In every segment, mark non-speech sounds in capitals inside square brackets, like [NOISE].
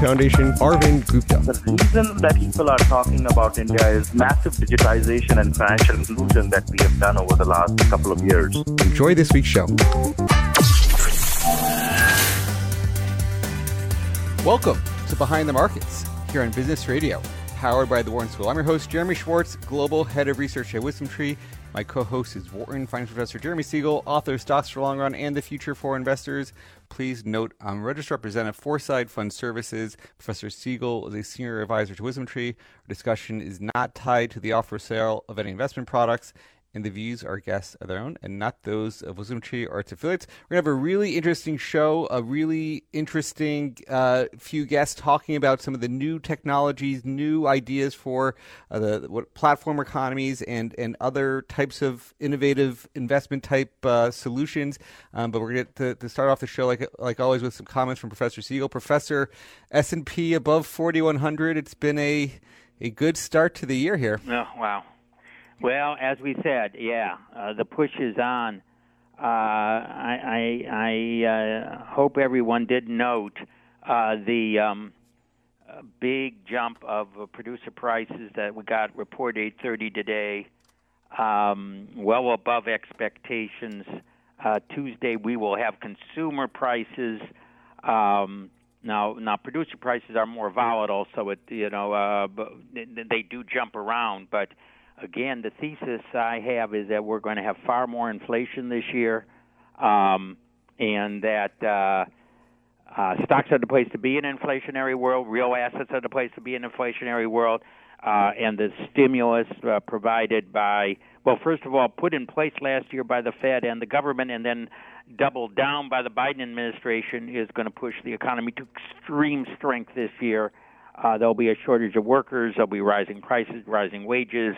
Foundation, Arvind Gupta. The reason that people are talking about India is massive digitization and financial inclusion that we have done over the last couple of years. Enjoy this week's show. Welcome to Behind the Markets here on Business Radio, powered by the Wharton School. I'm your host, Jeremy Schwartz, Global Head of Research at Wisdom Tree. My co host is Wharton Finance Professor Jeremy Siegel, author of Stocks for Long Run and the Future for Investors. Please note I'm registered representative Foreside Fund Services. Professor Siegel is a senior advisor to Wisdom Tree. Our discussion is not tied to the offer or sale of any investment products and the views our guests are their own and not those of Wisdom Tree or its affiliates. We're going to have a really interesting show, a really interesting uh, few guests talking about some of the new technologies, new ideas for uh, the what platform economies and, and other types of innovative investment type uh, solutions. Um, but we're going to, to start off the show, like like always, with some comments from Professor Siegel. Professor, S&P above 4,100. It's been a, a good start to the year here. Oh, wow. Well, as we said, yeah, uh, the push is on. Uh, I, I, I uh, hope everyone did note uh, the um, uh, big jump of uh, producer prices that we got reported 8:30 today, um, well above expectations. Tuesday we will have consumer prices. Um, now, now producer prices are more volatile, so it you know they do jump around, but again, the thesis I have is that we're going to have far more inflation this year, um, and that uh, uh, stocks are the place to be in an inflationary world. Real assets are the place to be in an inflationary world. Uh, and the stimulus uh, provided by, well, first of all, put in place last year by the Fed and the government, and then doubled down by the Biden administration, is going to push the economy to extreme strength this year. Uh, there'll be a shortage of workers. There'll be rising prices, rising wages,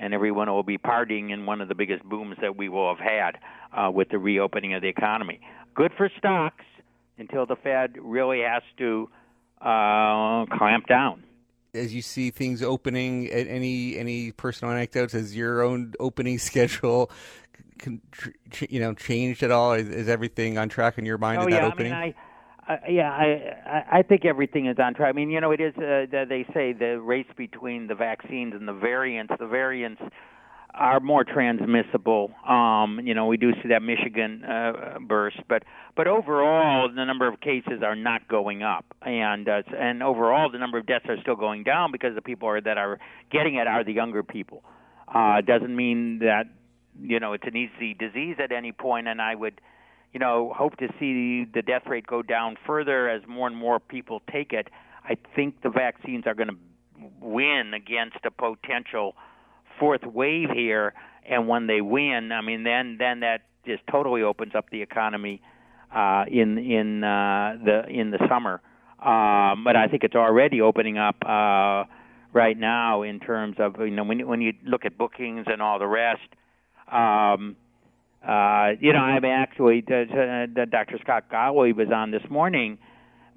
and everyone will be partying in one of the biggest booms that we will have had uh, with the reopening of the economy. Good for stocks until the Fed really has to uh, clamp down. As you see things opening, any any personal anecdotes? Has your own opening [LAUGHS] schedule, you know, changed at all? Is, is everything on track in your mind oh, in yeah, that opening? I mean, I, uh, yeah, I I think everything is on track. I mean, you know, it is. Uh, they say the race between the vaccines and the variants. The variants are more transmissible. Um, you know, we do see that Michigan uh, burst, but but overall, the number of cases are not going up, and uh, and overall, the number of deaths are still going down because the people are, that are getting it are the younger people. Uh, doesn't mean that you know it's an easy disease at any point, and I would you know, hope to see the death rate go down further as more and more people take it. I think the vaccines are going to win against a potential fourth wave here, and when they win, I mean, then then that just totally opens up the economy uh, in in uh, the in the summer. Um, but I think it's already opening up uh, right now in terms of you know when when you look at bookings and all the rest. Um, uh, you know, I'm actually uh, Dr. Scott Gottlieb was on this morning,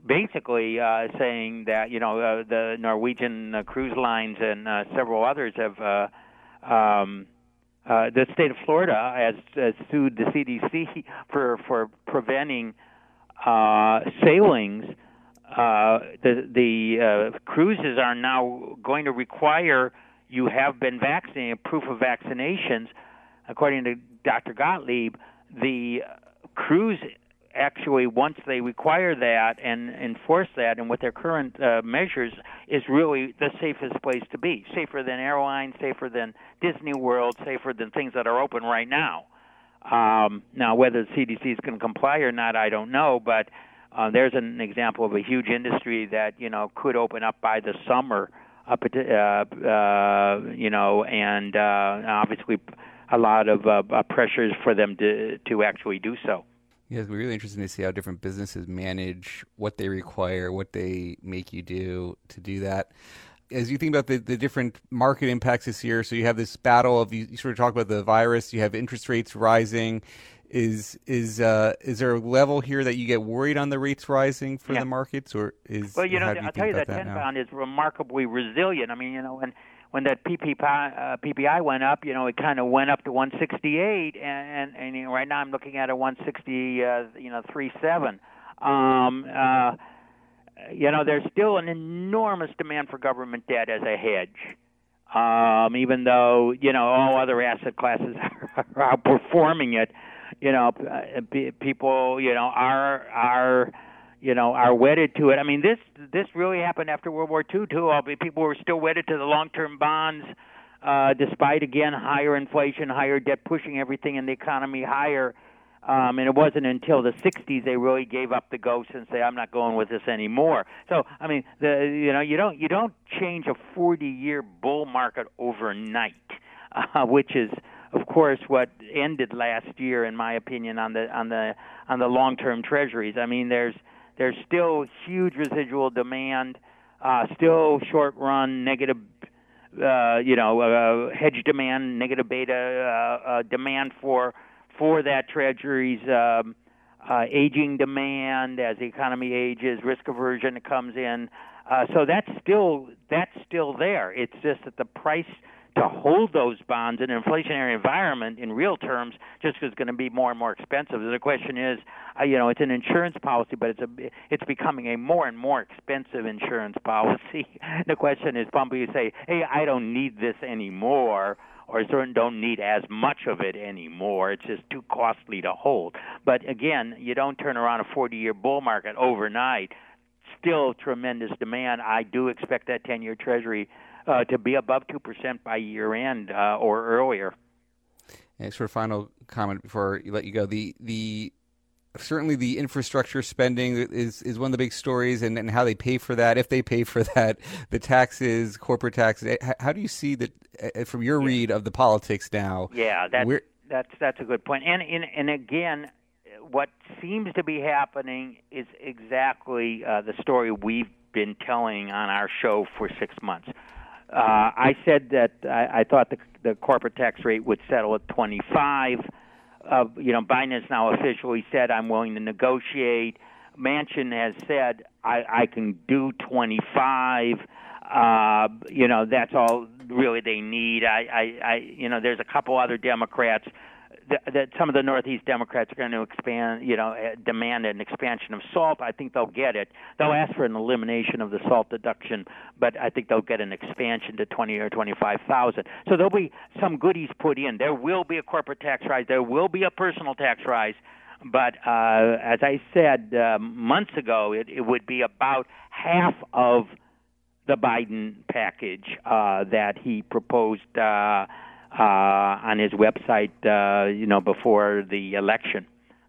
basically uh, saying that you know uh, the Norwegian uh, cruise lines and uh, several others have. Uh, um, uh, the state of Florida has, has sued the CDC [LAUGHS] for for preventing uh, sailings. Uh, the the uh, cruises are now going to require you have been vaccinated, proof of vaccinations, according to Dr. Gottlieb, the cruise actually once they require that and enforce that and with their current uh, measures is really the safest place to be safer than airlines safer than disney world safer than things that are open right now um, now whether the cdc is going to comply or not i don't know but uh, there's an example of a huge industry that you know could open up by the summer uh, uh, uh, you know, and uh, obviously a lot of uh, uh, pressures for them to to actually do so. Yeah, it's really interesting to see how different businesses manage what they require, what they make you do to do that. As you think about the, the different market impacts this year, so you have this battle of you, you sort of talk about the virus, you have interest rates rising. Is is uh, is there a level here that you get worried on the rates rising for yeah. the markets, or is well, you know, you I'll tell you that, that ten pound is remarkably resilient. I mean, you know, when when that PPI, uh, PPI went up, you know, it kind of went up to 168, and and, and you know, right now I'm looking at a 160, uh, you know, 37. Um, uh, you know, there's still an enormous demand for government debt as a hedge. Um, even though you know all other asset classes [LAUGHS] are outperforming it, you know, uh, people, you know, are are you know are wedded to it. I mean, this this really happened after World War II too. People were still wedded to the long-term bonds, uh, despite again higher inflation, higher debt, pushing everything in the economy higher. Um, and it wasn't until the 60s they really gave up the ghost and say, "I'm not going with this anymore." So, I mean, the you know you don't you don't change a 40-year bull market overnight, [LAUGHS] uh, which is of course, what ended last year, in my opinion, on the on the on the long-term treasuries. I mean, there's there's still huge residual demand, uh, still short-run negative, uh, you know, uh, hedge demand, negative beta uh, uh, demand for for that Treasury's Um, uh, aging demand as the economy ages, risk aversion comes in. Uh, so that's still that's still there. It's just that the price to hold those bonds in an inflationary environment in real terms just is going to be more and more expensive. The question is, uh, you know, it's an insurance policy, but it's a it's becoming a more and more expensive insurance [LAUGHS] policy. the question is, probably you say, hey, I don't need this anymore or certain don't need as much of it anymore. It's just too costly to hold. But again, you don't turn around a 40-year bull market overnight. Still tremendous demand. I do expect that 10-year Treasury uh, to be above 2% by year end uh, or earlier. And sort of final comment before you let you go. The the certainly the infrastructure spending is is one of the big stories, and, and how they pay for that, if they pay for that, the taxes, corporate taxes. How do you see that uh, from your read of the politics now? Yeah, that's that's that's a good point. And and, and again, what seems to be happening is exactly uh, the story we've been telling on our show for six months. Uh, I said that I, I thought the, the corporate tax rate would settle at 25. Uh, you know, Biden has now officially said I'm willing to negotiate. Manchin has said I, I can do 25. Uh, you know, that's all really they need. I, I, I, you know, there's a couple other Democrats that some of the Northeast Democrats are going to expand, you know, uh, demand an expansion of SALT. I think they'll get it. They'll ask for an elimination of the SALT deduction, but I think they'll get an expansion to 20 or 25 thousand. So there'll be some goodies put in. There will be a corporate tax rise. There will be a personal tax rise. But uh, as I said uh, months ago, it, it would be about half of the Biden package uh, that he proposed. Uh, uh, on his website, uh, you know, before the election,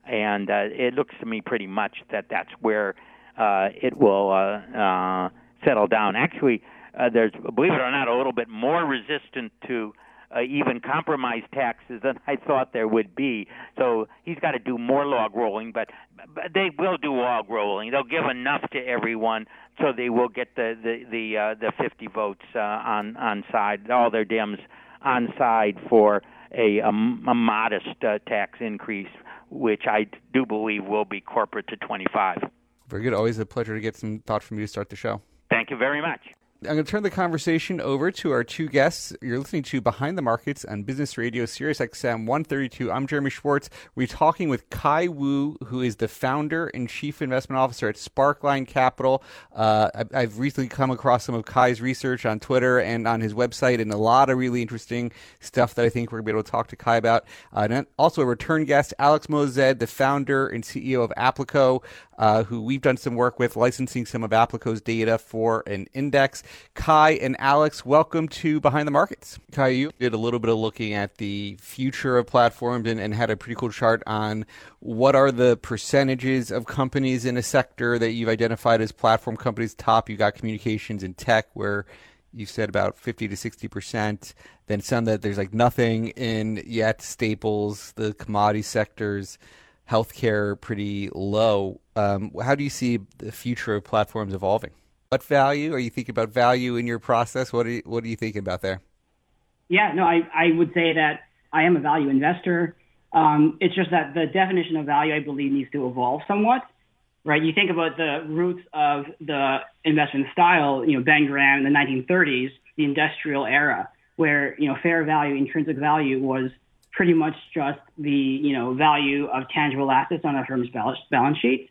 and uh, it looks to me pretty much that that's where uh, it will uh, uh, settle down. Actually, uh, there's, believe it or not, a little bit more resistant to uh, even compromise taxes than I thought there would be. So he's got to do more log rolling, but, but they will do log rolling. They'll give enough to everyone so they will get the the the, uh, the 50 votes uh, on on side. All their Dems on side for a, a, a modest uh, tax increase, which I do believe will be corporate to 25. Very good. Always a pleasure to get some thoughts from you to start the show. Thank you very much. I'm going to turn the conversation over to our two guests. You're listening to Behind the Markets on Business Radio, Sirius XM 132. I'm Jeremy Schwartz. We're talking with Kai Wu, who is the founder and chief investment officer at Sparkline Capital. Uh, I've recently come across some of Kai's research on Twitter and on his website, and a lot of really interesting stuff that I think we're going to be able to talk to Kai about. Uh, and also a return guest, Alex Moazed, the founder and CEO of Applico, uh, who we've done some work with, licensing some of Applico's data for an index. Kai and Alex, welcome to Behind the Markets. Kai, you did a little bit of looking at the future of platforms and, and had a pretty cool chart on what are the percentages of companies in a sector that you've identified as platform companies top. You got communications and tech where you said about 50 to 60 percent. Then some that there's like nothing in yet. Staples, the commodity sectors, healthcare pretty low. Um, how do you see the future of platforms evolving? What value are you thinking about value in your process? What are you, what are you thinking about there? Yeah, no, I, I would say that I am a value investor. Um, it's just that the definition of value, I believe, needs to evolve somewhat right? You think about the roots of the investment style, you know, Ben Graham in the 1930s, the industrial era, where, you know, fair value, intrinsic value was pretty much just the, you know, value of tangible assets on a firm's balance sheet.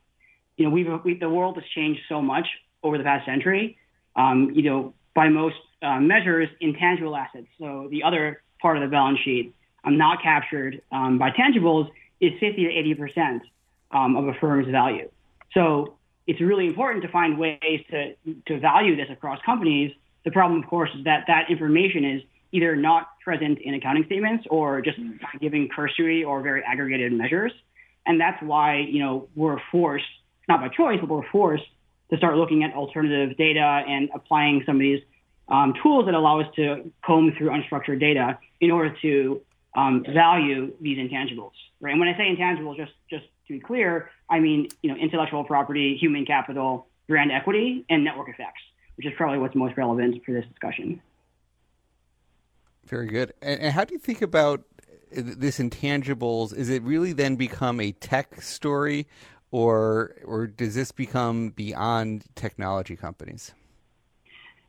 You know, we've, we, the world has changed so much over the past century. Um, you know, by most uh, measures, intangible assets, so the other part of the balance sheet, um, not captured um, by tangibles, is 50 to 80 percent um, of a firm's value. So it's really important to find ways to, to value this across companies. The problem, of course, is that that information is either not present in accounting statements or just giving cursory or very aggregated measures. And that's why, you know, we're forced, not by choice, but we're forced to start looking at alternative data and applying some of these um, tools that allow us to comb through unstructured data in order to um, value these intangibles, right? And when I say intangibles, just just to be clear, I mean, you know, intellectual property, human capital, brand equity, and network effects, which is probably what's most relevant for this discussion. Very good. And, how do you think about this intangibles? Is it really then become a tech story, or or does this become beyond technology companies?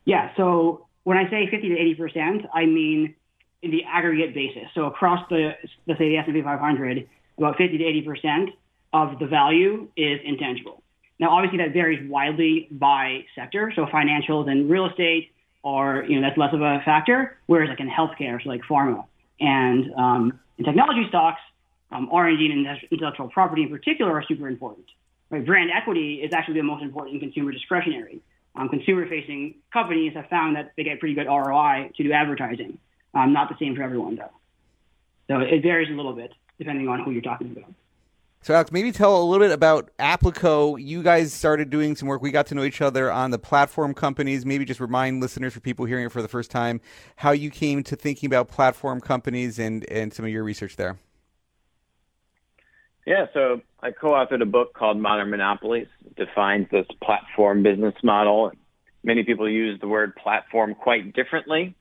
Yeah. So when I say 50 to 80 percent, I mean in the aggregate basis. So across the let's say the S&P 500, about 50 to 80 percent of the value is intangible. Now, obviously, that varies widely by sector. So, financials and real estate are, you know, that's less of a factor. Whereas, like in healthcare, so like pharma and um, in technology stocks, um, R&D and intellectual property in particular are super important. Right? Brand equity is actually the most important in consumer discretionary. Um, consumer-facing companies have found that they get pretty good ROI to do advertising. Um, not the same for everyone, though. So it varies a little bit depending on who you're talking about. So, Alex, maybe tell a little bit about Applico. You guys started doing some work. We got to know each other on the platform companies. Maybe just remind listeners, for people hearing it for the first time, how you came to thinking about platform companies and, and some of your research there. Yeah, so I co-authored a book called Modern Monopolies. It defines this platform business model. Many people use the word platform quite differently.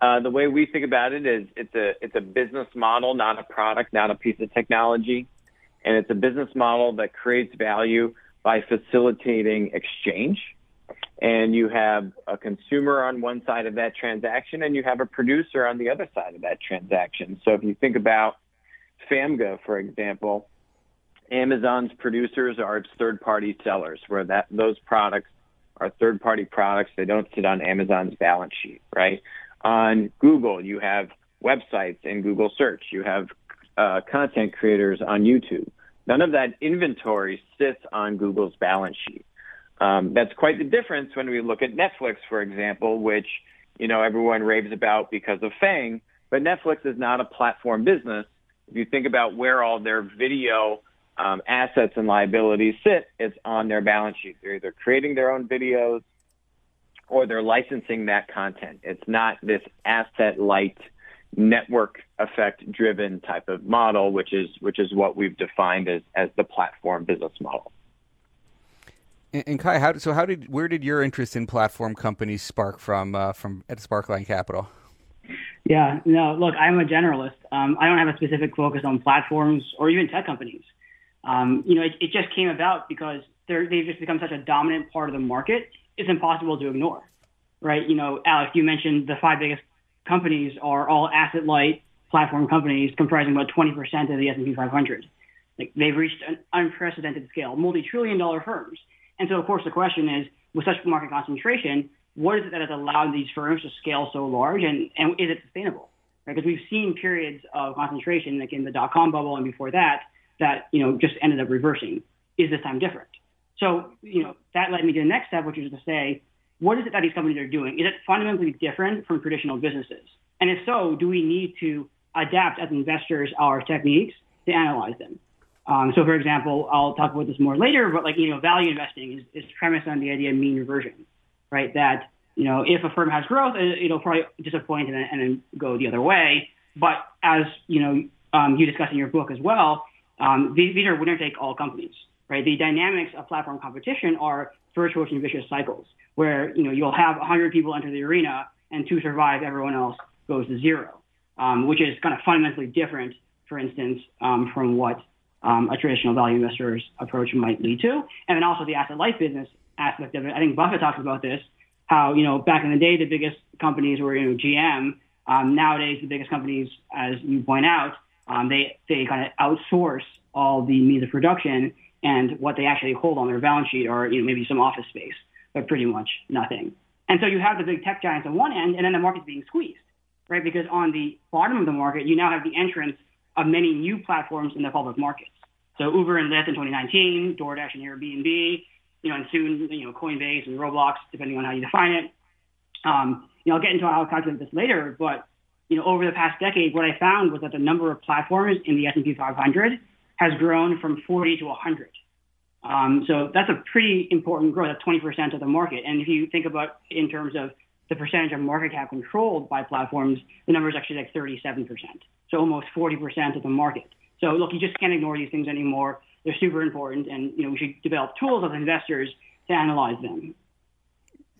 Uh, the way we think about it is it's a it's a business model, not a product, not a piece of technology and it's a business model that creates value by facilitating exchange. And you have a consumer on one side of that transaction, and you have a producer on the other side of that transaction. So if you think about FAMGA, for example, Amazon's producers are its third-party sellers, where that those products are third-party products. They don't sit on Amazon's balance sheet, right? On Google, you have websites in Google Search. You have uh, content creators on YouTube. None of that inventory sits on Google's balance sheet. Um, that's quite the difference when we look at Netflix, for example, which you know everyone raves about because of Fang, but Netflix is not a platform business. If you think about where all their video um, assets and liabilities sit, it's on their balance sheet. They're either creating their own videos or they're licensing that content. It's not this asset light network effect driven type of model, which is which is what we've defined as as the platform business model. And, and Kai, how so? How did where did your interest in platform companies spark from uh, from at Sparkline Capital? Yeah, no, look, I'm a generalist. Um, I don't have a specific focus on platforms or even tech companies. Um, you know, it, it, just came about because they've just become such a dominant part of the market. It's impossible to ignore, right? You know, Alex, you mentioned the five biggest companies are all asset light platform companies comprising about 20% of the S&P 500. Like they've reached an unprecedented scale, multi-trillion dollar firms. And so of course the question is, with such market concentration, what is it that has allowed these firms to scale so large and, and is it sustainable? Right? Because we've seen periods of concentration like in the dot-com bubble and before that, that, you know, just ended up reversing. Is this time different? So, you know, that led me to the next step, which is to say, what is it that these companies are doing? Is it fundamentally different from traditional businesses? And if so, do we need to adapt as investors our techniques to analyze them? Um, so, for example, I'll talk about this more later, but like you know, value investing is, is premised on the idea of mean reversion, right? That you know, if a firm has growth, it'll probably disappoint and then, go the other way. But as you know, um, you discuss in your book as well, um, these, these are winner take all companies, right? The dynamics of platform competition are virtuous and vicious cycles where you know you'll have 100 people enter the arena and to survive, everyone else goes to zero, um, which is kind of fundamentally different, for instance, um, from what um, a traditional value investor's approach might lead to. And then also the asset light business aspect of it. I think Buffett talks about this, how, you know, back in the day, the biggest companies were, you know, GM. Um, nowadays, the biggest companies, as you point out, um, they, they kind of outsource all the means of production and what they actually hold on their balance sheet are, you know, maybe some office space, but pretty much nothing. And so you have the big tech giants on one end, and then the market's being squeezed, right? Because on the bottom of the market, you now have the entrance of many new platforms in the public markets. So Uber and Lyft in 2019, DoorDash and Airbnb, you know, and soon, you know, Coinbase and Roblox, depending on how you define it. Um, you know, I'll get into how I'll calculate this later, but you know, over the past decade, what I found was that the number of platforms in the S&P 500 has grown from 40 to 100. Um, so that's a pretty important growth. That's 20% of the market. And if you think about in terms of the percentage of market cap controlled by platforms, the number is actually like 37%. So almost 40% of the market. So look, you just can't ignore these things anymore. They're super important, and you know we should develop tools as investors to analyze them.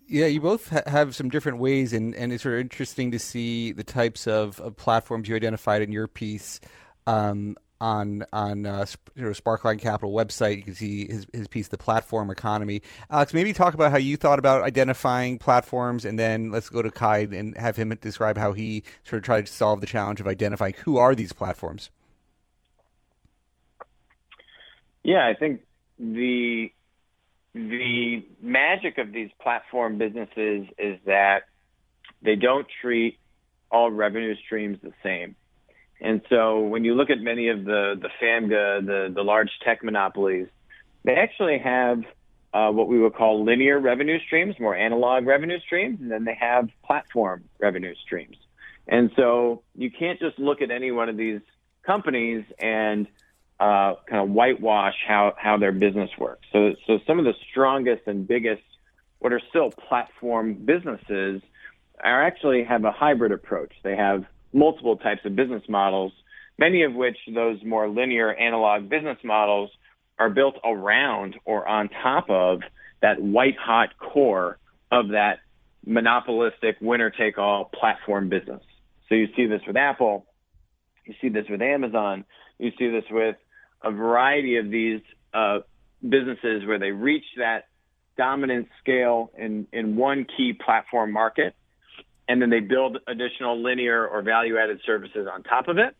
Yeah, you both ha- have some different ways, and, and it's sort of interesting to see the types of, of platforms you identified in your piece. Um, on on uh, you know, Sparkline Capital website. You can see his his piece, the platform economy. Alex, maybe talk about how you thought about identifying platforms, and then let's go to Kai and have him describe how he sort of tried to solve the challenge of identifying who are these platforms. Yeah, I think the the magic of these platform businesses is that they don't treat all revenue streams the same. And so when you look at many of the, the FAMGA, the, the large tech monopolies, they actually have uh, what we would call linear revenue streams, more analog revenue streams, and then they have platform revenue streams. And so you can't just look at any one of these companies and uh, kind of whitewash how, how their business works. So, so some of the strongest and biggest, what are still platform businesses, are actually have a hybrid approach. They have multiple types of business models, many of which those more linear analog business models are built around or on top of that white hot core of that monopolistic winner take all platform business. So you see this with Apple, you see this with Amazon, you see this with a variety of these uh, businesses where they reach that dominant scale in, in one key platform market and then they build additional linear or value added services on top of it.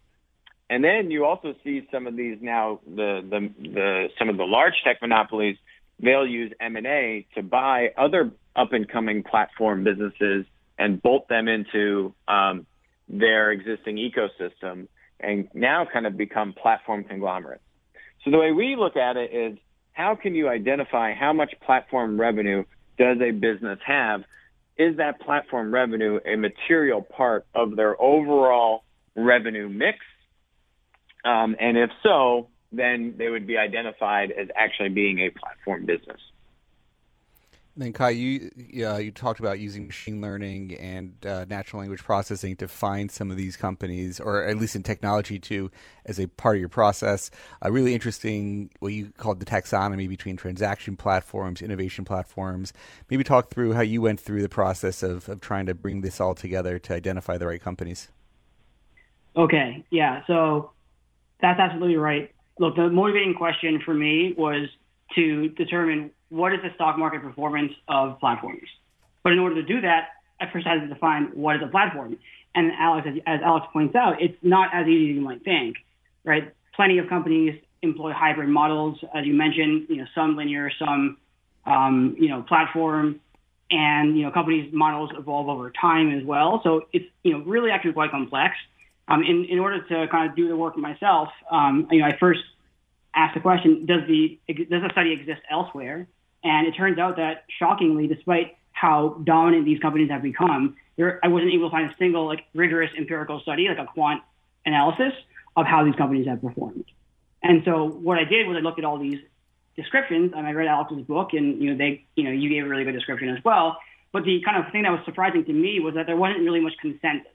And then you also see some of these now the, the, the some of the large tech monopolies they'll use M&A to buy other up and coming platform businesses and bolt them into um, their existing ecosystem and now kind of become platform conglomerates. So the way we look at it is how can you identify how much platform revenue does a business have is that platform revenue a material part of their overall revenue mix? Um, and if so, then they would be identified as actually being a platform business. Then Kai, you uh, you talked about using machine learning and uh, natural language processing to find some of these companies, or at least in technology too, as a part of your process. A really interesting what you called the taxonomy between transaction platforms, innovation platforms. Maybe talk through how you went through the process of, of trying to bring this all together to identify the right companies. Okay, yeah, so that's absolutely right. Look, the motivating question for me was to determine what is the stock market performance of platforms. But in order to do that, I first had to define what is a platform. And Alex, as, Alex points out, it's not as easy as you might think, right? Plenty of companies employ hybrid models, as you mentioned. You know, some linear, some um, you know platform, and you know companies' models evolve over time as well. So it's you know really actually quite complex. Um, in in order to kind of do the work myself, um, you know, I first asked the question: Does the does the study exist elsewhere? And it turns out that shockingly, despite how dominant these companies have become, there, I wasn't able to find a single like rigorous empirical study, like a quant analysis of how these companies have performed. And so what I did was I looked at all these descriptions and I read Alex's book and you know they you know you gave a really good description as well. But the kind of thing that was surprising to me was that there wasn't really much consensus.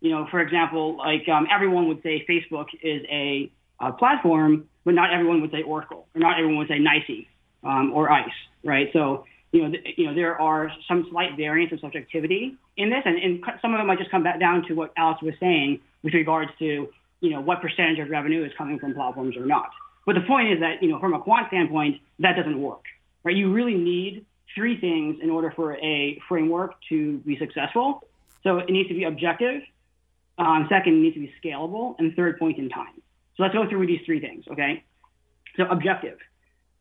You know, for example, like um, everyone would say Facebook is a, a, platform, but not everyone would say Oracle, or not everyone would say NICE um, or ICE, right? So you know, th- you know, there are some slight variance of subjectivity in this, and, and some of it might just come back down to what Alex was saying with regards to, you know, what percentage of revenue is coming from platforms or not. But the point is that, you know, from a quant standpoint, that doesn't work, right? You really need three things in order for a framework to be successful. So it needs to be objective. Um, second, it needs to be scalable, and third, point in time. So let's go through these three things, okay? So objective.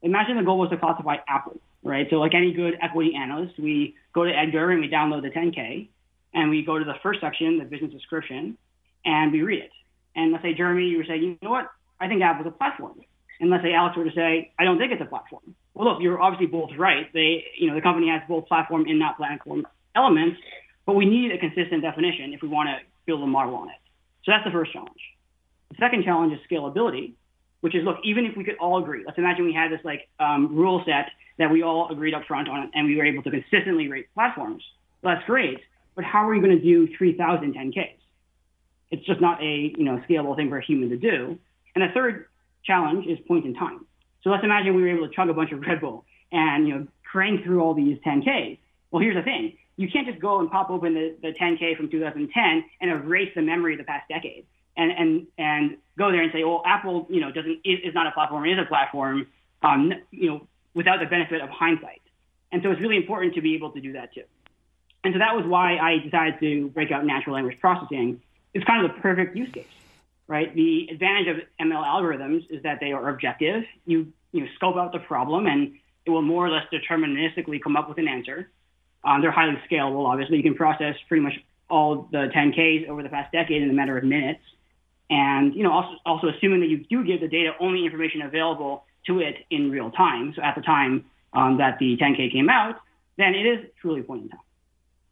Imagine the goal was to classify Apple right? So like any good equity analyst, we go to Edgar and we download the 10K and we go to the first section, the business description, and we read it. And let's say Jeremy, you were saying, you know what? I think Apple's a platform. And let's say Alex were to say, I don't think it's a platform. Well, look, you're obviously both right. They, you know, the company has both platform and not platform elements, but we need a consistent definition if we want to build a model on it. So that's the first challenge. The second challenge is scalability, which is look, even if we could all agree, let's imagine we had this like um, rule set that we all agreed up front on and we were able to consistently rate platforms. Well, that's great, but how are you going to do 3,000 10Ks? It's just not a you know scalable thing for a human to do. And the third challenge is point in time. So let's imagine we were able to chug a bunch of Red Bull and you know crank through all these 10Ks. Well, here's the thing: you can't just go and pop open the, the 10K from 2010 and erase the memory of the past decade and and and go there and say, well, Apple, you know, doesn't is, not a platform, it is a platform, um, you know, without the benefit of hindsight. And so it's really important to be able to do that too. And so that was why I decided to break out natural language processing. It's kind of the perfect use case, right? The advantage of ML algorithms is that they are objective. You you know, scope out the problem and it will more or less deterministically come up with an answer. Um, they're highly scalable, obviously. You can process pretty much all the 10Ks over the past decade in a matter of minutes. And you know, also, also assuming that you do give the data only information available to it in real time. So at the time um, that the 10K came out, then it is truly point in time.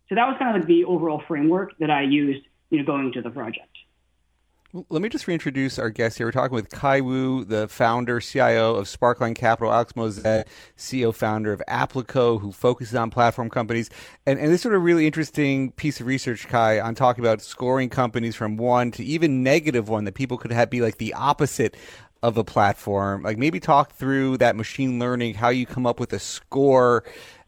So that was kind of like the overall framework that I used, you know, going into the project. Let me just reintroduce our guest here. We're talking with Kai Wu, the founder, CIO of Sparkline Capital, Alex Moazed, CEO founder of Applico, who focuses on platform companies. And, and this sort of really interesting piece of research, Kai, on talking about scoring companies from one to even negative one that people could have be like the opposite of a platform. Like maybe talk through that machine learning, how you come up with a score,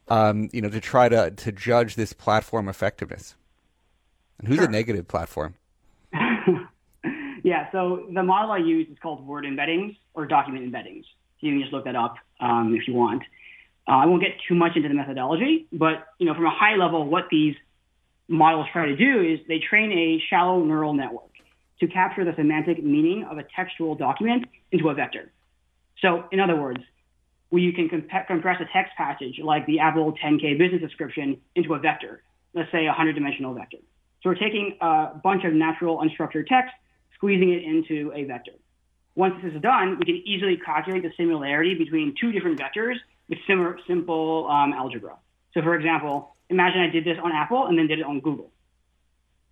um, you know, to try to to judge this platform effectiveness. And who's sure. a negative platform? Yeah, so the model I use is called word embeddings or document embeddings. So you can just look that up um, if you want. Uh, I won't get too much into the methodology, but you know, from a high level, what these models try to do is they train a shallow neural network to capture the semantic meaning of a textual document into a vector. So, in other words, you can comp- compress a text passage like the Apple 10K business description into a vector, let's say a 100 dimensional vector. So, we're taking a bunch of natural unstructured text, squeezing it into a vector. Once this is done, we can easily calculate the similarity between two different vectors with sim- simple um, algebra. So, for example, imagine I did this on Apple and then did it on Google.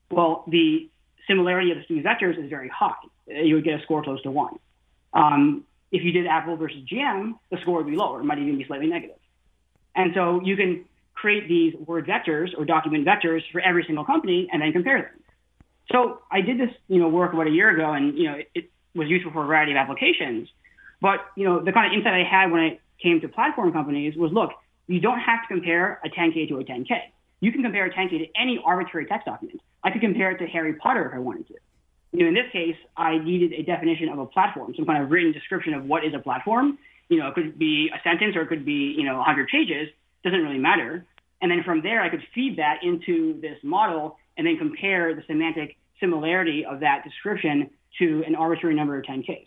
Well, the similarity of the two vectors is very high. You would get a score close to one. Um, if you did Apple versus GM, the score would be lower. It might even be slightly negative. And so you can create these word vectors or document vectors for every single company and then compare them. So I did this, you know, work about a year ago, and you know, it, it was useful for a variety of applications. But you know, the kind of insight I had when it came to platform companies was, look, you don't have to compare a 10K to a 10K. You can compare a 10K to any arbitrary text document. I could compare it to Harry Potter if I wanted to. You know, in this case, I needed a definition of a platform, some kind of written description of what is a platform. You know, it could be a sentence or it could be, you know, 100 pages. Doesn't really matter. And then from there, I could feed that into this model and then compare the semantic similarity of that description to an arbitrary number of 10Ks.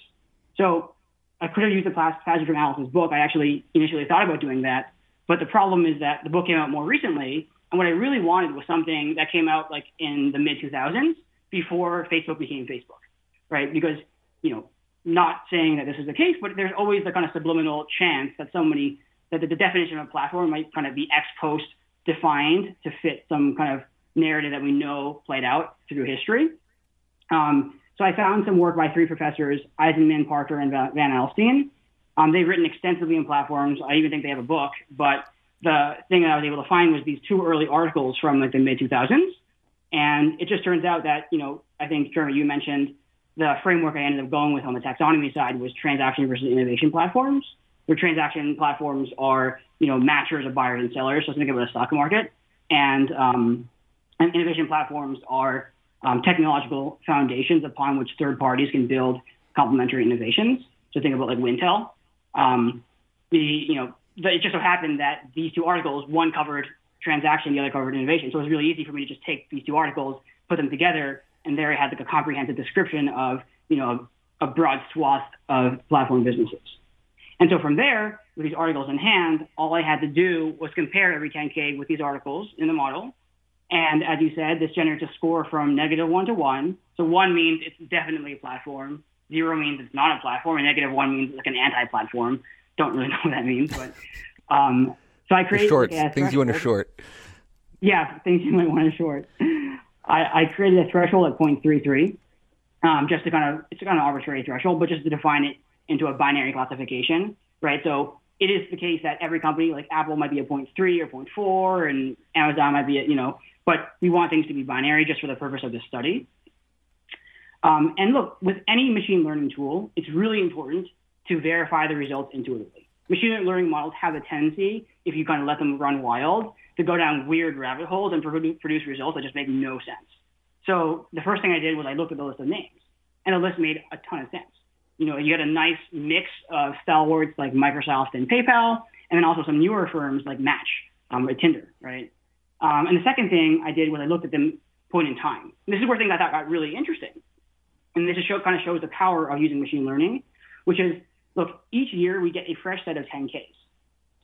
So I could have used the passage from Alex's book. I actually initially thought about doing that. But the problem is that the book came out more recently and what I really wanted was something that came out like in the mid 2000s before Facebook became Facebook, right? Because, you know, not saying that this is the case, but there's always the kind of subliminal chance that somebody, that the definition of a platform might kind of be ex post defined to fit some kind of narrative that we know played out through history. Um, so I found some work by three professors, Eisenman, Parker, and Van Alstyne. Um, they've written extensively in platforms. I even think they have a book, but the thing that I was able to find was these two early articles from like the mid 2000s. And it just turns out that, you know, I think, Jeremy, you mentioned the framework I ended up going with on the taxonomy side was transaction versus innovation platforms. Where transaction platforms are, you know, matchers of buyers and sellers. So think about a stock market. And, um, and innovation platforms are um, technological foundations upon which third parties can build complementary innovations. So think about like Wintel. Um, the, you know, it just so happened that these two articles, one covered transaction, the other covered innovation. So it was really easy for me to just take these two articles, put them together, and there I had like a comprehensive description of, you know, a broad swath of platform businesses. And so from there, with these articles in hand, all I had to do was compare every 10K with these articles in the model. And as you said, this generates a score from negative one to one. So one means it's definitely a platform. Zero means it's not a platform, and negative one means it's like an anti-platform. Don't really [LAUGHS] know what that means, but um, so I created shorts, things you want to short. Yeah, things you might want to short. I, I created a threshold at 0.33, um, just to kind of it's kind of arbitrary threshold, but just to define it into a binary classification, right? So it is the case that every company, like Apple, might be a 0.3 or 0.4, and Amazon might be, a, you know, but we want things to be binary just for the purpose of this study. Um, and look, with any machine learning tool, it's really important to verify the results intuitively. Machine learning models have a tendency, if you kind of let them run wild, to go down weird rabbit holes and produce results that just make no sense. So the first thing I did was I looked at the list of names, and the list made a ton of sense. You know, you had a nice mix of stalwarts like Microsoft and PayPal, and then also some newer firms like Match um, or Tinder, right? Um, and the second thing I did was I looked at them point in time. And this is where things I thought got really interesting. And this show, kind of shows the power of using machine learning, which is, look, each year we get a fresh set of 10Ks.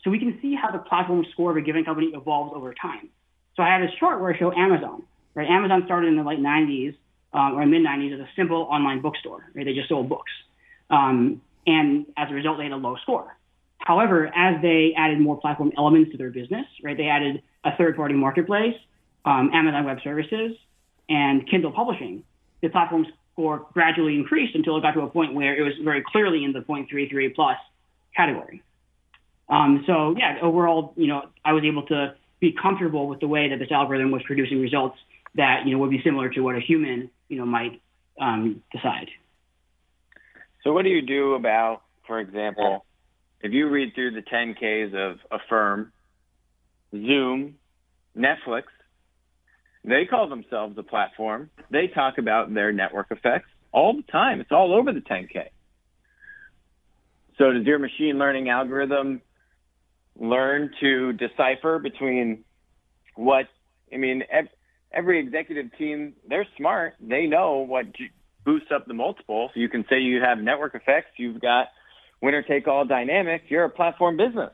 So we can see how the platform score of a given company evolves over time. So I had this chart where I show Amazon, right? Amazon started in the late 90s um, or mid 90s as a simple online bookstore, right? They just sold books. Um, and as a result, they had a low score. However, as they added more platform elements to their business, right? They added a third-party marketplace, um, Amazon Web Services, and Kindle Publishing. The platform score gradually increased until it got to a point where it was very clearly in the 0.33 plus category. Um, so yeah, overall, you know, I was able to be comfortable with the way that this algorithm was producing results that you know would be similar to what a human, you know, might um, decide. So what do you do about, for example, if you read through the 10Ks of Affirm, Zoom, Netflix, they call themselves a platform. They talk about their network effects all the time. It's all over the 10K. So does your machine learning algorithm learn to decipher between what, I mean, every executive team, they're smart. They know what boosts up the multiple. So you can say you have network effects, you've got winner take all dynamic, you're a platform business.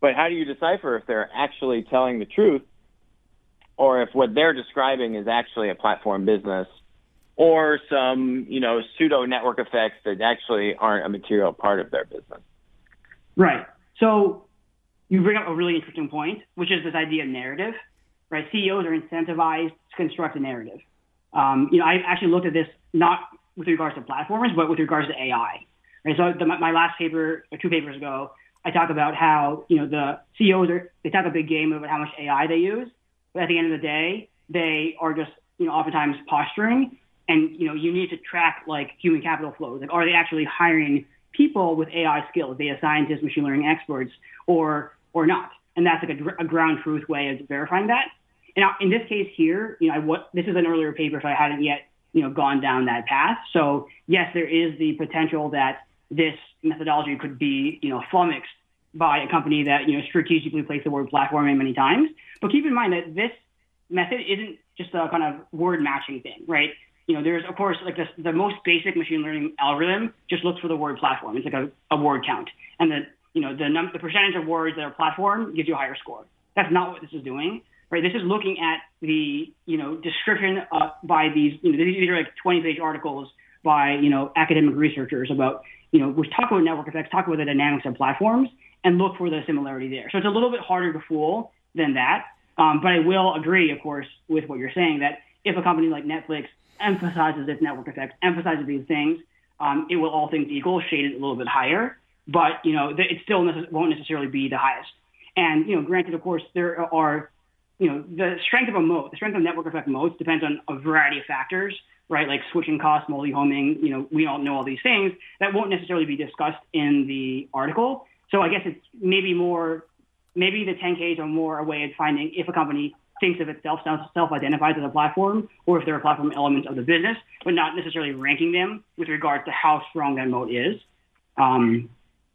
But how do you decipher if they're actually telling the truth or if what they're describing is actually a platform business or some, you know, pseudo network effects that actually aren't a material part of their business? Right. So you bring up a really interesting point, which is this idea of narrative, right? CEOs are incentivized to construct a narrative. Um, you know, I actually looked at this not with regards to platforms, but with regards to AI. So the, my last paper, or two papers ago, I talk about how you know the CEOs are they talk a big game about how much AI they use, but at the end of the day, they are just you know oftentimes posturing, and you know you need to track like human capital flows. Like, are they actually hiring people with AI skills, data scientists, machine learning experts, or or not? And that's like a, a ground truth way of verifying that. And in this case here, you know, I, what, this is an earlier paper, so I hadn't yet, you know, gone down that path. So yes, there is the potential that this methodology could be, you know, flummoxed by a company that, you know, strategically placed the word platform in many times. But keep in mind that this method isn't just a kind of word matching thing, right? You know, there's of course like the, the most basic machine learning algorithm just looks for the word platform. It's like a, a word count, and the you know the num- the percentage of words that are platform gives you a higher score. That's not what this is doing right? This is looking at the, you know, description uh, by these, you know, these are like 20 page articles by, you know, academic researchers about, you know, which talk about network effects, talk about the dynamics of platforms and look for the similarity there. So it's a little bit harder to fool than that. Um, but I will agree, of course, with what you're saying that if a company like Netflix emphasizes its network effects, emphasizes these things, um, it will all things equal shade it a little bit higher. But you know, it still won't necessarily be the highest. And you know, granted, of course, there are you know the strength of a moat, the strength of network effect moats depends on a variety of factors, right? Like switching costs, multi-homing. You know, we all know all these things that won't necessarily be discussed in the article. So I guess it's maybe more, maybe the 10Ks are more a way of finding if a company thinks of itself self-identifies as a platform, or if there are platform elements of the business, but not necessarily ranking them with regard to how strong that moat is. Um,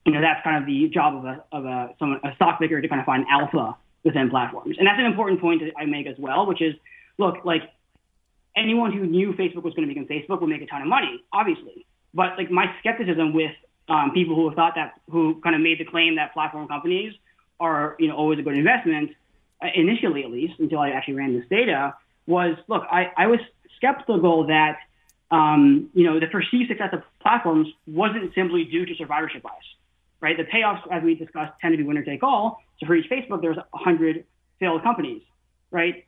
you know, that's kind of the job of a of a someone a stock picker to kind of find alpha within platforms, and that's an important point that I make as well, which is, look, like anyone who knew Facebook was going to become Facebook would make a ton of money, obviously. But like my skepticism with um, people who have thought that, who kind of made the claim that platform companies are, you know, always a good investment, uh, initially at least, until I actually ran this data, was look, I, I was skeptical that, um, you know, the perceived success of platforms wasn't simply due to survivorship bias right? The payoffs, as we discussed, tend to be winner take all. So for each Facebook, there's 100 failed companies, right?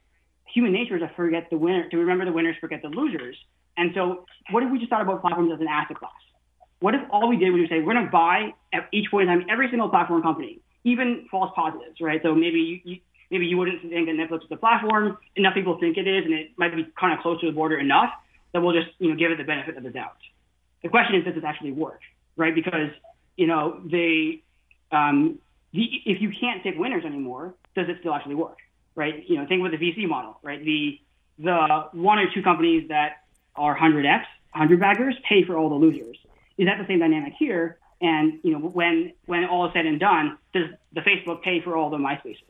Human nature is to forget the winner, to remember the winners, forget the losers. And so, what if we just thought about platforms as an asset class? What if all we did was say we're going to buy at each point in time every single platform company, even false positives, right? So maybe you, you maybe you wouldn't think that Netflix is a platform. Enough people think it is, and it might be kind of close to the border enough that we'll just you know give it the benefit of the doubt. The question is, does this actually work, right? Because you know, they, um, the, if you can't take winners anymore, does it still actually work, right? You know, think with the VC model, right? The the one or two companies that are 100x, 100 baggers, pay for all the losers. Is that the same dynamic here? And you know, when when all is said and done, does the Facebook pay for all the MySpaces?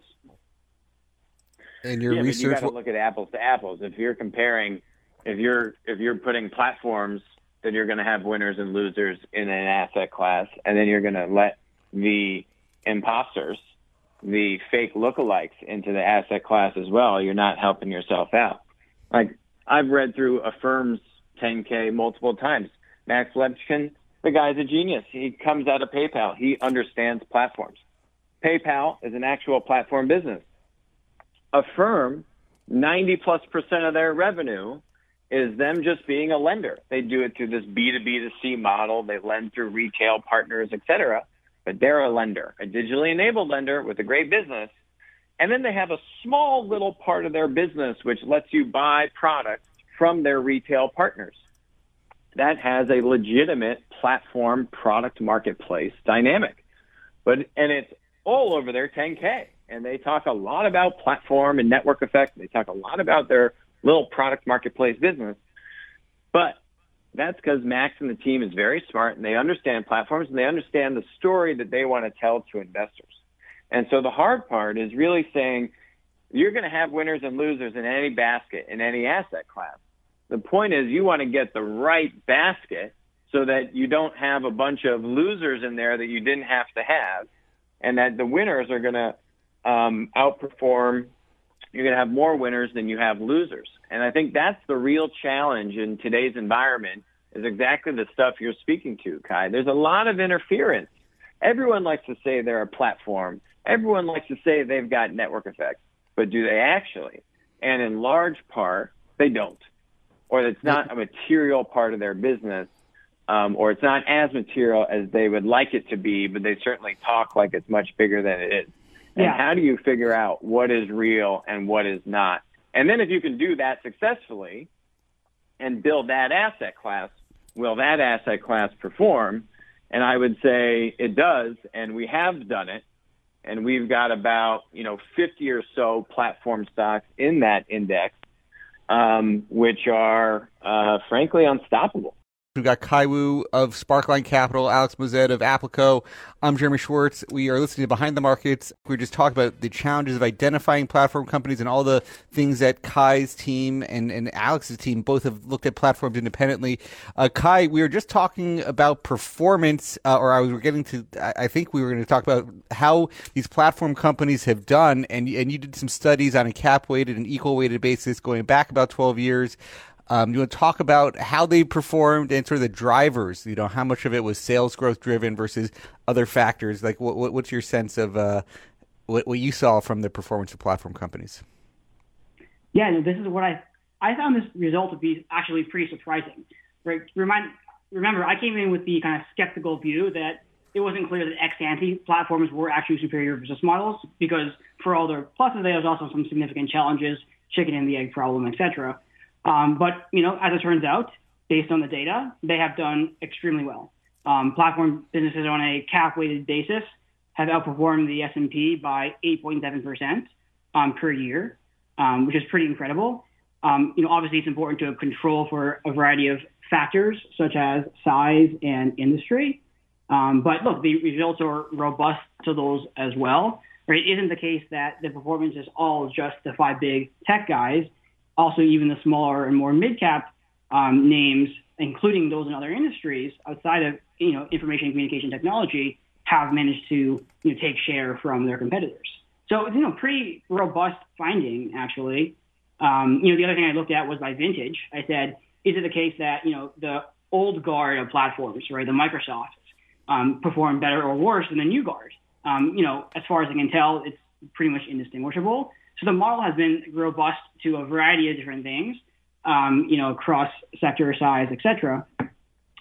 And your yeah, research. you got to look at apples to apples. If you're comparing, if you're if you're putting platforms then you're going to have winners and losers in an asset class, and then you're going to let the imposters, the fake lookalikes, into the asset class as well. You're not helping yourself out. Like I've read through Affirm's 10K multiple times. Max Levchin, the guy's a genius. He comes out of PayPal. He understands platforms. PayPal is an actual platform business. Affirm, 90 plus percent of their revenue is them just being a lender. They do it through this B2B to C model. They lend through retail partners, et cetera. But they're a lender, a digitally enabled lender with a great business. And then they have a small little part of their business which lets you buy products from their retail partners. That has a legitimate platform product marketplace dynamic. But and it's all over their 10K. And they talk a lot about platform and network effect. They talk a lot about their little product marketplace business. But that's because Max and the team is very smart and they understand platforms and they understand the story that they want to tell to investors. And so the hard part is really saying you're going to have winners and losers in any basket, in any asset class. The point is you want to get the right basket so that you don't have a bunch of losers in there that you didn't have to have and that the winners are going to um, outperform you're going to have more winners than you have losers. And I think that's the real challenge in today's environment is exactly the stuff you're speaking to, Kai. There's a lot of interference. Everyone likes to say they're a platform. Everyone likes to say they've got network effects, but do they actually? And in large part, they don't. Or it's not a material part of their business, um, or it's not as material as they would like it to be, but they certainly talk like it's much bigger than it is. And Yeah. how do you figure out what is real and what is not? And then if you can do that successfully and build that asset class, will that asset class perform? And I would say it does, and we have done it. And we've got about, you know, 50 or so platform stocks in that index, um, which are, uh, frankly, unstoppable. We've got Kai Wu of Sparkline Capital, Alex Moazed of Applico. I'm Jeremy Schwartz. We are listening to Behind the Markets. We are just talked about the challenges of identifying platform companies and all the things that Kai's team and, and Alex's team both have looked at platforms independently. Uh, Kai, we were just talking about performance, uh, or I was getting to, I think we were going to talk about how these platform companies have done, and, and you did some studies on a cap weighted and equal weighted basis going back about 12 years. Um, you want to talk about how they performed and sort of the drivers. You know, how much of it was sales growth driven versus other factors. Like, what, what what's your sense of uh, what, what you saw from the performance of platform companies? Yeah, no, this is what I I found this result to be actually pretty surprising. Right? Remind remember, I came in with the kind of skeptical view that it wasn't clear that ex ante platforms were actually superior business models because for all their pluses, there was also some significant challenges, chicken and the egg problem, etc. Um, but you know, as it turns out, based on the data, they have done extremely well. Um, platform businesses on a cap weighted basis have outperformed the S&P by 8.7 percent um, per year, um, which is pretty incredible. Um, you know, obviously, it's important to control for a variety of factors such as size and industry. Um, but look, the results are robust to those as well. Right? It isn't the case that the performance is all just the five big tech guys. Also, even the smaller and more mid-cap um, names, including those in other industries outside of you know information and communication technology, have managed to you know, take share from their competitors. So you know, pretty robust finding actually. Um, you know, the other thing I looked at was by vintage. I said, is it the case that you know the old guard of platforms, right, the Microsoft, um, perform better or worse than the new guard? Um, you know, as far as I can tell, it's pretty much indistinguishable. So the model has been robust to a variety of different things, um, you know, across sector size, et cetera.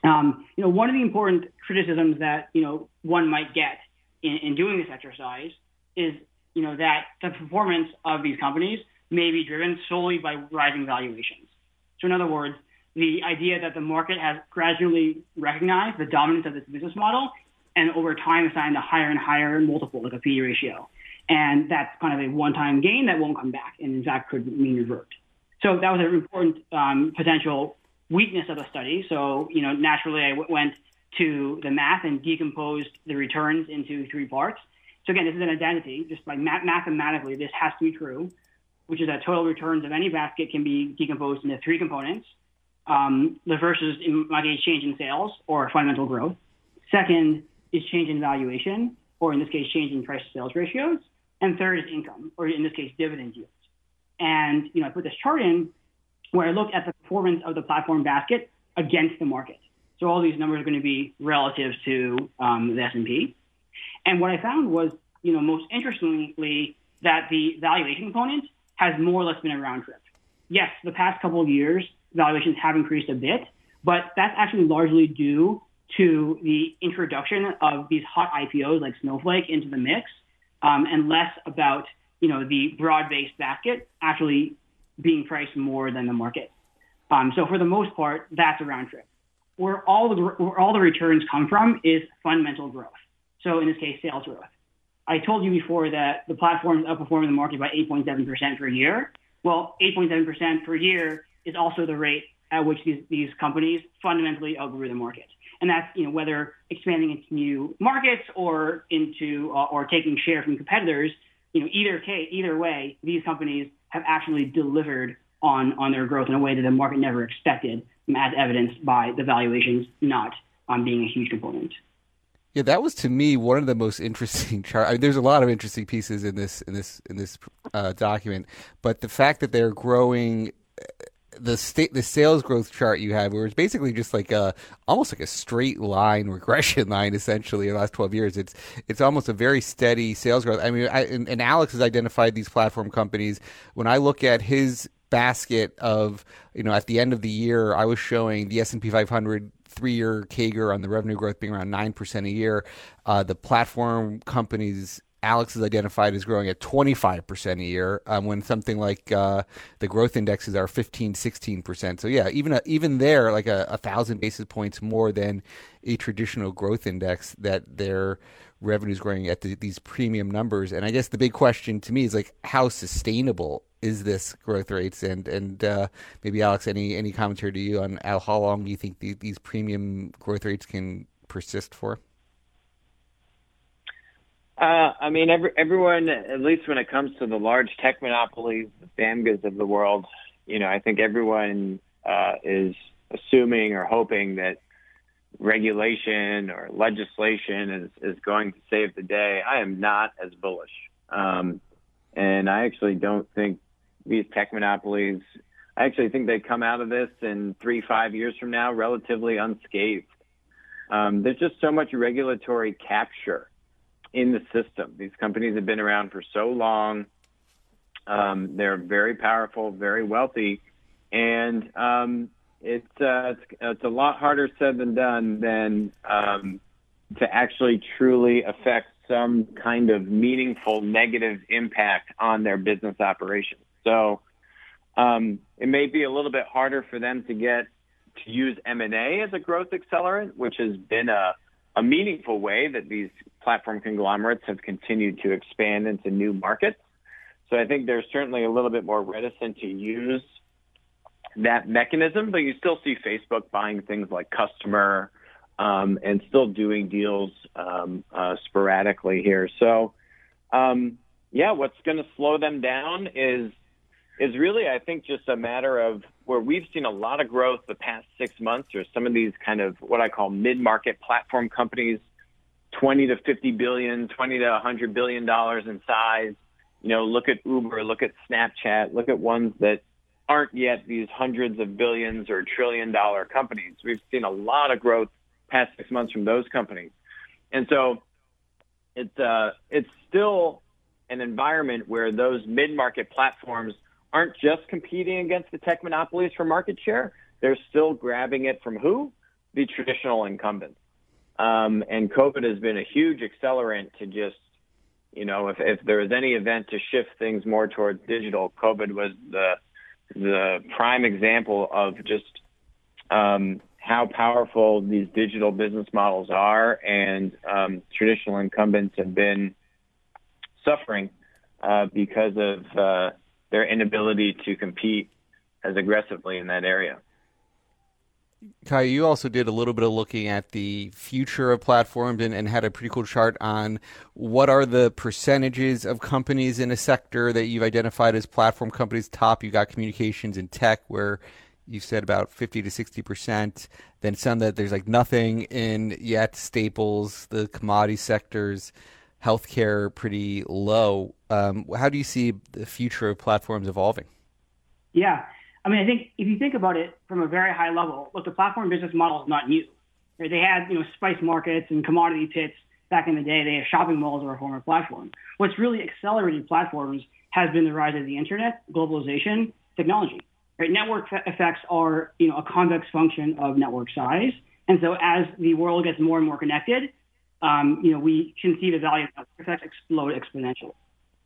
Um, you know, one of the important criticisms that you know one might get in, in doing this exercise is you know that the performance of these companies may be driven solely by rising valuations. So in other words, the idea that the market has gradually recognized the dominance of this business model and over time assigned a higher and higher multiple, like a PE ratio. And that's kind of a one-time gain that won't come back and in fact could mean revert. So that was an important um, potential weakness of the study. So, you know, naturally I w- went to the math and decomposed the returns into three parts. So again, this is an identity. Just like mathematically, this has to be true, which is that total returns of any basket can be decomposed into three components. Um, the first is, in my case, change in sales or fundamental growth. Second is change in valuation, or in this case, change in price to sales ratios. And third is income, or in this case, dividend yield. And you know, I put this chart in where I look at the performance of the platform basket against the market. So all these numbers are going to be relative to um, the S&P. And what I found was, you know, most interestingly, that the valuation component has more or less been a round trip. Yes, the past couple of years, valuations have increased a bit, but that's actually largely due to the introduction of these hot IPOs like Snowflake into the mix, um, and less about you know the broad-based basket actually being priced more than the market. Um, so for the most part, that's a round trip. Where all the where all the returns come from is fundamental growth. So in this case, sales growth. I told you before that the platforms outperforming the market by 8.7% per year. Well, 8.7% per year is also the rate at which these, these companies fundamentally outgrew the market. And that's you know whether expanding into new markets or into uh, or taking share from competitors. You know, either case, either way, these companies have actually delivered on, on their growth in a way that the market never expected, as evidenced by the valuations not um, being a huge component. Yeah, that was to me one of the most interesting [LAUGHS] charts. I mean, there's a lot of interesting pieces in this in this in this uh, document, but the fact that they're growing the state the sales growth chart you have where it's basically just like a almost like a straight line [LAUGHS] regression line essentially in the last 12 years. It's it's almost a very steady sales growth. I mean I, and, and alex has identified these platform companies. When i look at his basket of you know at the end of the year i was showing the s&p 500 three-year CAGR on the revenue growth being around nine percent a year. Uh, the platform companies Alex is identified as growing at 25% a year um, when something like uh, the growth indexes are 15, 16%. So, yeah, even a, even there, like a, a, thousand basis points more than a traditional growth index that their revenue is growing at the, these premium numbers. And I guess the big question to me is like, how sustainable is this growth rates? And and uh, maybe Alex, any any commentary to you on how long do you think the, these premium growth rates can persist for? Uh, I mean, every, everyone, at least when it comes to the large tech monopolies, the BAMGAs of the world, you know, I think everyone uh, is assuming or hoping that regulation or legislation is, is going to save the day. I am not as bullish. Um, and I actually don't think these tech monopolies, I actually think they come out of this in three, five years from now relatively unscathed. Um, there's just so much regulatory capture in the system. These companies have been around for so long. Um, they're very powerful, very wealthy, and um, it's, uh, it's it's a lot harder said than done than um, to actually truly affect some kind of meaningful negative impact on their business operations. So um, it may be a little bit harder for them to get to use M&A as a growth accelerant, which has been a, a meaningful way that these platform conglomerates have continued to expand into new markets. So I think they're certainly a little bit more reticent to use that mechanism, but you still see Facebook buying things like Kustomer um, and still doing deals um, uh, sporadically here. So, um, yeah, what's going to slow them down is is really, I think, just a matter of where we've seen a lot of growth the past six months, or some of these kind of what I call mid-market platform companies, 20 to 50 billion, 20 to 100 billion dollars in size. You know, look at Uber, look at Snapchat, look at ones that aren't yet these hundreds of billions or trillion dollar companies. We've seen a lot of growth past six months from those companies. And so it's, uh, it's still an environment where those mid market platforms aren't just competing against the tech monopolies for market share. They're still grabbing it from who? The traditional incumbents. Um, and COVID has been a huge accelerant to just, you know, if, if there was any event to shift things more towards digital, COVID was the the prime example of just um, how powerful these digital business models are, and um, traditional incumbents have been suffering uh, because of uh, their inability to compete as aggressively in that area. Kai, you also did a little bit of looking at the future of platforms and, and, had a pretty cool chart on what are the percentages of companies in a sector that you've identified as platform companies. Top, you got communications and tech, where you said about 50 to 60 percent. Then some that there's like nothing in yet, staples, the commodity sectors, healthcare pretty low. Um, how do you see the future of platforms evolving? Yeah. I mean, I think if you think about it from a very high level, look, the platform business model is not new. Right? They had, you know, spice markets and commodity pits back in the day. They have shopping malls or a former platform. What's really accelerated platforms has been the rise of the internet, globalization, technology. Right? Network effects are, you know, a convex function of network size. And so as the world gets more and more connected, um, you know, we can see the value of effects explode exponentially.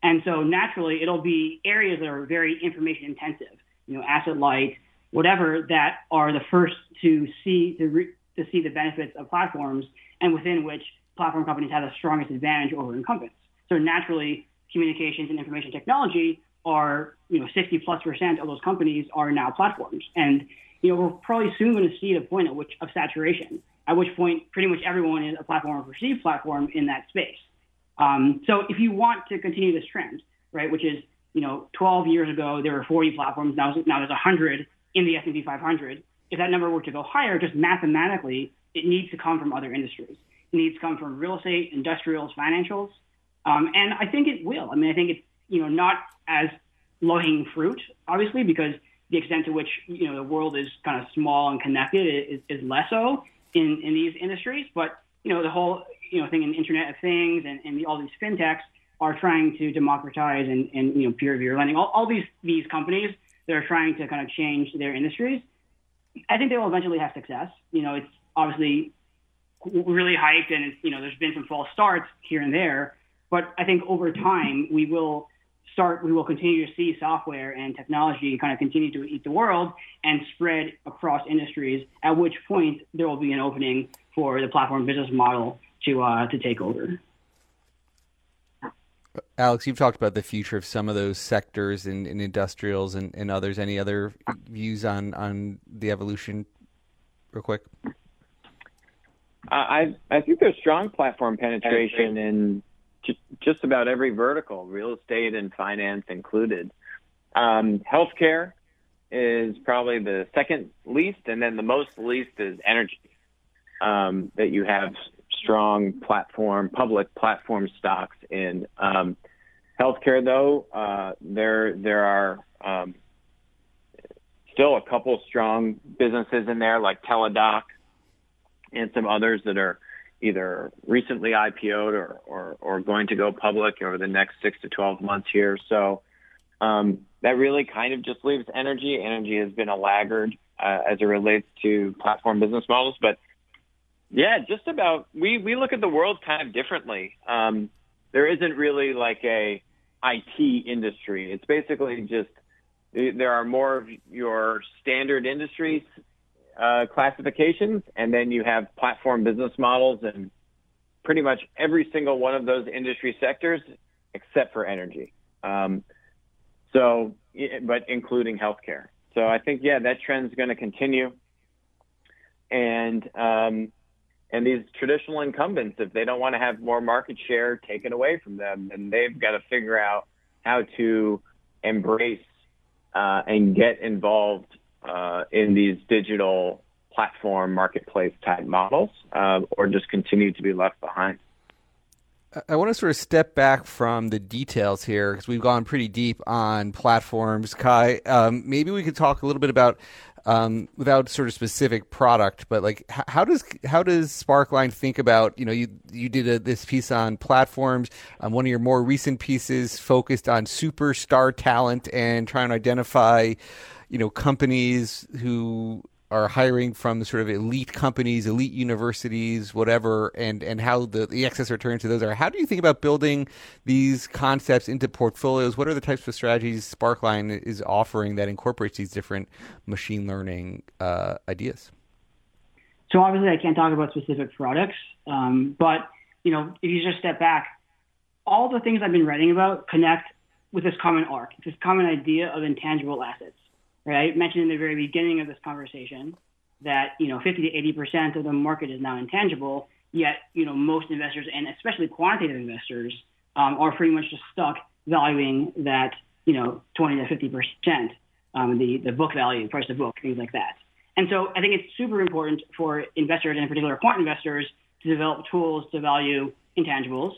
And so naturally, it'll be areas that are very information intensive you know, asset light, whatever, that are the first to see to, re- to see the benefits of platforms, and within which platform companies have the strongest advantage over incumbents. So naturally, communications and information technology are, you know, 60 plus percent of those companies are now platforms, and you know, we're probably soon going to see the point at which of saturation, at which point pretty much everyone is a platform or perceived platform in that space. Um, so if you want to continue this trend, right, which is you know, 12 years ago there were 40 platforms. Now, now there's 100 in the S&P 500. If that number were to go higher, just mathematically, it needs to come from other industries. It needs to come from real estate, industrials, financials, um, and I think it will. I mean, I think it's you know not as low-hanging fruit, obviously, because the extent to which you know the world is kind of small and connected is, is less so in, in these industries. But you know the whole you know thing in Internet of Things and, and the, all these fintechs are trying to democratize and, and you know peer-to-peer lending. All, all these these companies that are trying to kind of change their industries, I think they will eventually have success. You know, it's obviously really hyped, and you know there's been some false starts here and there, but I think over time we will start we will continue to see software and technology kind of continue to eat the world and spread across industries at which point there will be an opening for the platform business model to uh, to take over Alex, you've talked about the future of some of those sectors in industrials and, and others. Any other views on, on the evolution, real quick? I I think there's strong platform penetration in just about every vertical, real estate and finance included. Um, healthcare is probably the second least, and then the most least is energy. Um, that you have strong platform, public platform stocks in. Um, healthcare, though, uh, there there are um, still a couple strong businesses in there, like Teladoc and some others that are either recently IPO'd or, or, or going to go public over the next six to 12 months here. So um, that really kind of just leaves energy. Energy has been a laggard uh, as it relates to platform business models, but Yeah, just about. We we look at the world kind of differently. Um, there isn't really like a IT industry. It's basically just there are more of your standard industries uh, classifications, and then you have platform business models and pretty much every single one of those industry sectors except for energy. Um, so, but including healthcare. So I think yeah, that trend is going to continue, and um, and these traditional incumbents, if they don't want to have more market share taken away from them, then they've got to figure out how to embrace uh, and get involved uh, in these digital platform marketplace type models, uh, or just continue to be left behind. I want to sort of step back from the details here because we've gone pretty deep on platforms. Kai, um, maybe we could talk a little bit about um, without sort of specific product, but like how does how does Sparkline think about you know you you did a, this piece on platforms. Um, one of your more recent pieces focused on superstar talent and trying to identify you know companies who are hiring from sort of elite companies, elite universities, whatever, and and how the, the excess returns to those are. How do you think about building these concepts into portfolios? What are the types of strategies Sparkline is offering that incorporates these different machine learning uh, ideas? So obviously, I can't talk about specific products, um, but you know, if you just step back, all the things I've been writing about connect with this common arc, this common idea of intangible assets right? I mentioned in the very beginning of this conversation that you know 50 to 80 percent of the market is now intangible. Yet you know most investors and especially quantitative investors um, are pretty much just stuck valuing that you know 20 to 50 percent um, the the book value, price of book, things like that. And so I think it's super important for investors and in particular quant investors to develop tools to value intangibles.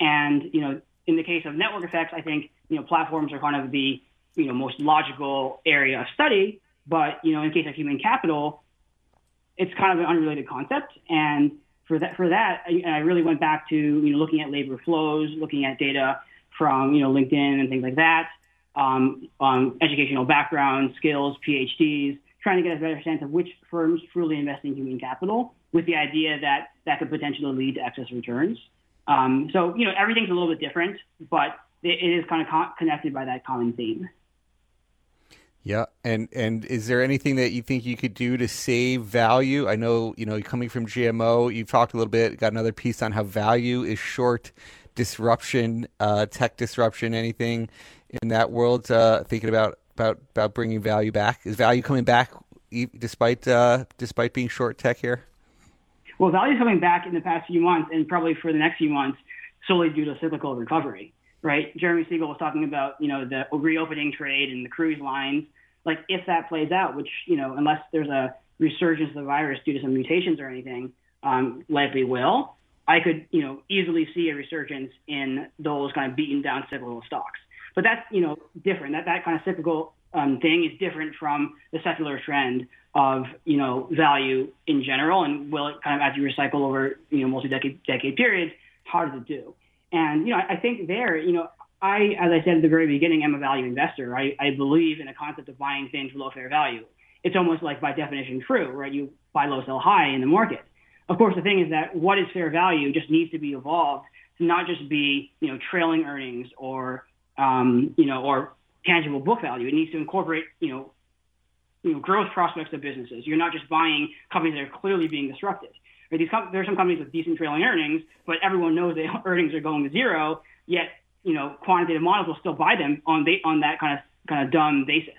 And you know in the case of network effects, I think you know platforms are kind of the you know most logical area of study. But you know, in case of human capital, it's kind of an unrelated concept. And for that, for that, I, I really went back to you know looking at labor flows, looking at data from you know LinkedIn and things like that, um, um, educational background, skills, PhDs, trying to get a better sense of which firms truly invest in human capital, with the idea that that could potentially lead to excess returns. Um, so you know everything's a little bit different, but it, is kind of con- connected by that common theme. Yeah, and and is there anything that you think you could do to save value? I know you know coming from GMO, you've talked a little bit. Got another piece on how value is short disruption, uh, tech disruption. Anything in that world? Uh, thinking about about about bringing value back. Is value coming back despite uh, despite being short tech here? Well, value is coming back in the past few months, and probably for the next few months, solely due to cyclical recovery. Right? Jeremy Siegel was talking about you know the reopening trade and the cruise lines like if that plays out, which you know, unless there's a resurgence of the virus due to some mutations or anything, um, likely will. I could, you know, easily see a resurgence in those kind of beaten down cyclical stocks. But that's, you know, different. That that kind of cyclical um, thing is different from the secular trend of, you know, value in general, and will it kind of as you recycle over, you know, multi-decade decade periods, harder to do. And you know, I, think there, you know, I, as I said at the very beginning, am a value investor. I, I believe in a concept of buying things below fair value. It's almost like by definition true, right? You buy low, sell high in the market. Of course, the thing is that what is fair value just needs to be evolved to not just be, you know, trailing earnings or, um, you know, or tangible book value. It needs to incorporate, you know, you know, growth prospects of businesses. You're not just buying companies that are clearly being disrupted. These com- there are some companies with decent trailing earnings, but everyone knows that [LAUGHS] earnings are going to zero. Yet you know, quantitative models will still buy them on they, on that kind of kind of dumb basis.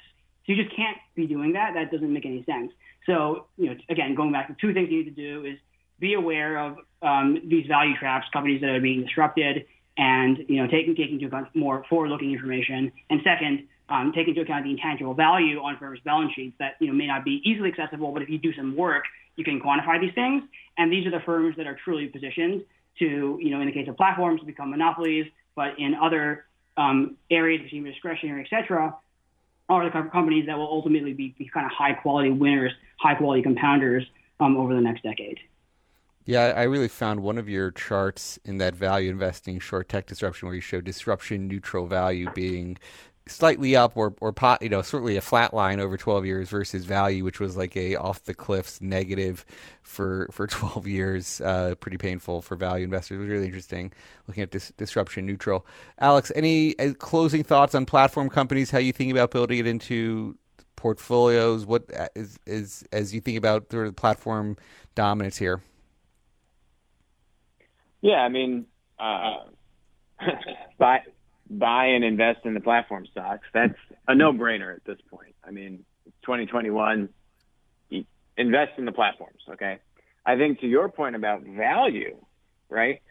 So you just can't be doing that. That doesn't make any sense. So you know, again, going back to two things you need to do is be aware of um, these value traps, companies that are being disrupted, and you know, taking taking into account more forward-looking information. And second, um, take into account the intangible value on firms' balance sheets that you know may not be easily accessible, but if you do some work, you can quantify these things. And these are the firms that are truly positioned to, you know, in the case of platforms, become monopolies, but in other um, areas, consumer discretionary, et cetera, are the companies that will ultimately be, be kind of high quality winners, high quality compounders um, over the next decade. Yeah, I really found one of your charts in that value investing short tech disruption where you show disruption neutral value being slightly up or or pot, you know certainly a flat line over 12 years versus value, which was like a off the cliffs negative for for [LAUGHS] 12 years. Uh, pretty painful for value investors. It was really interesting looking at this disruption neutral. Alex, any uh, closing thoughts on platform companies? How you think about building it into portfolios? What uh, is is as you think about the platform dominance here? Yeah, I mean, uh, [LAUGHS] buy and invest in the platform stocks. That's a no-brainer at this point. I mean, 2021, invest in the platforms. Okay, I think to your point about value, right?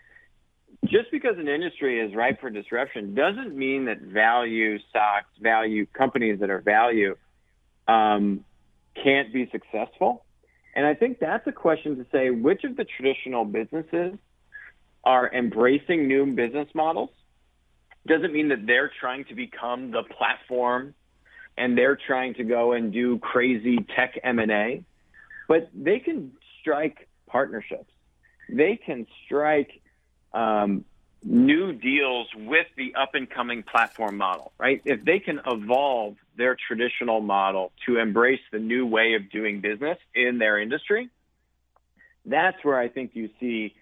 Just because an industry is ripe for disruption doesn't mean that value stocks, value companies that are value, um, can't be successful. And I think that's a question to say which of the traditional businesses are embracing new business models doesn't mean that they're trying to become the platform and they're trying to go and do crazy tech M&A, but they can strike partnerships. They can strike um, new deals with the up and coming platform model, right? If they can evolve their traditional model to embrace the new way of doing business in their industry, that's where I think you see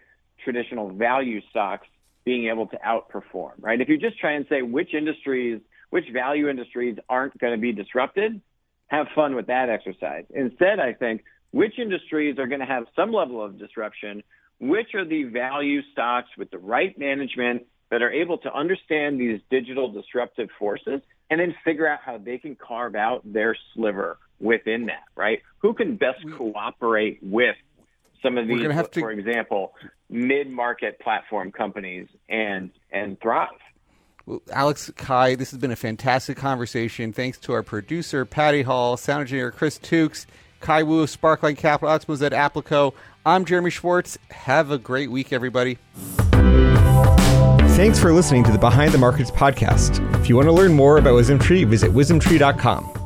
traditional value stocks being able to outperform, right? If you just try and say which industries, which value industries aren't going to be disrupted, have fun with that exercise. Instead, I think which industries are going to have some level of disruption, which are the value stocks with the right management that are able to understand these digital disruptive forces and then figure out how they can carve out their sliver within that, right? Who can best cooperate with some of these, to... for example, mid-market platform companies and and thrive. Well, Alex Kai, this has been a fantastic conversation. Thanks to our producer Patty Hall, sound engineer Chris Tukes, Kai Wu, Sparkline Capital, Alex at Applico. I'm Jeremy Schwartz. Have a great week, everybody. Thanks for listening to the Behind the Markets podcast. If you want to learn more about WisdomTree, visit wisdomtree.com.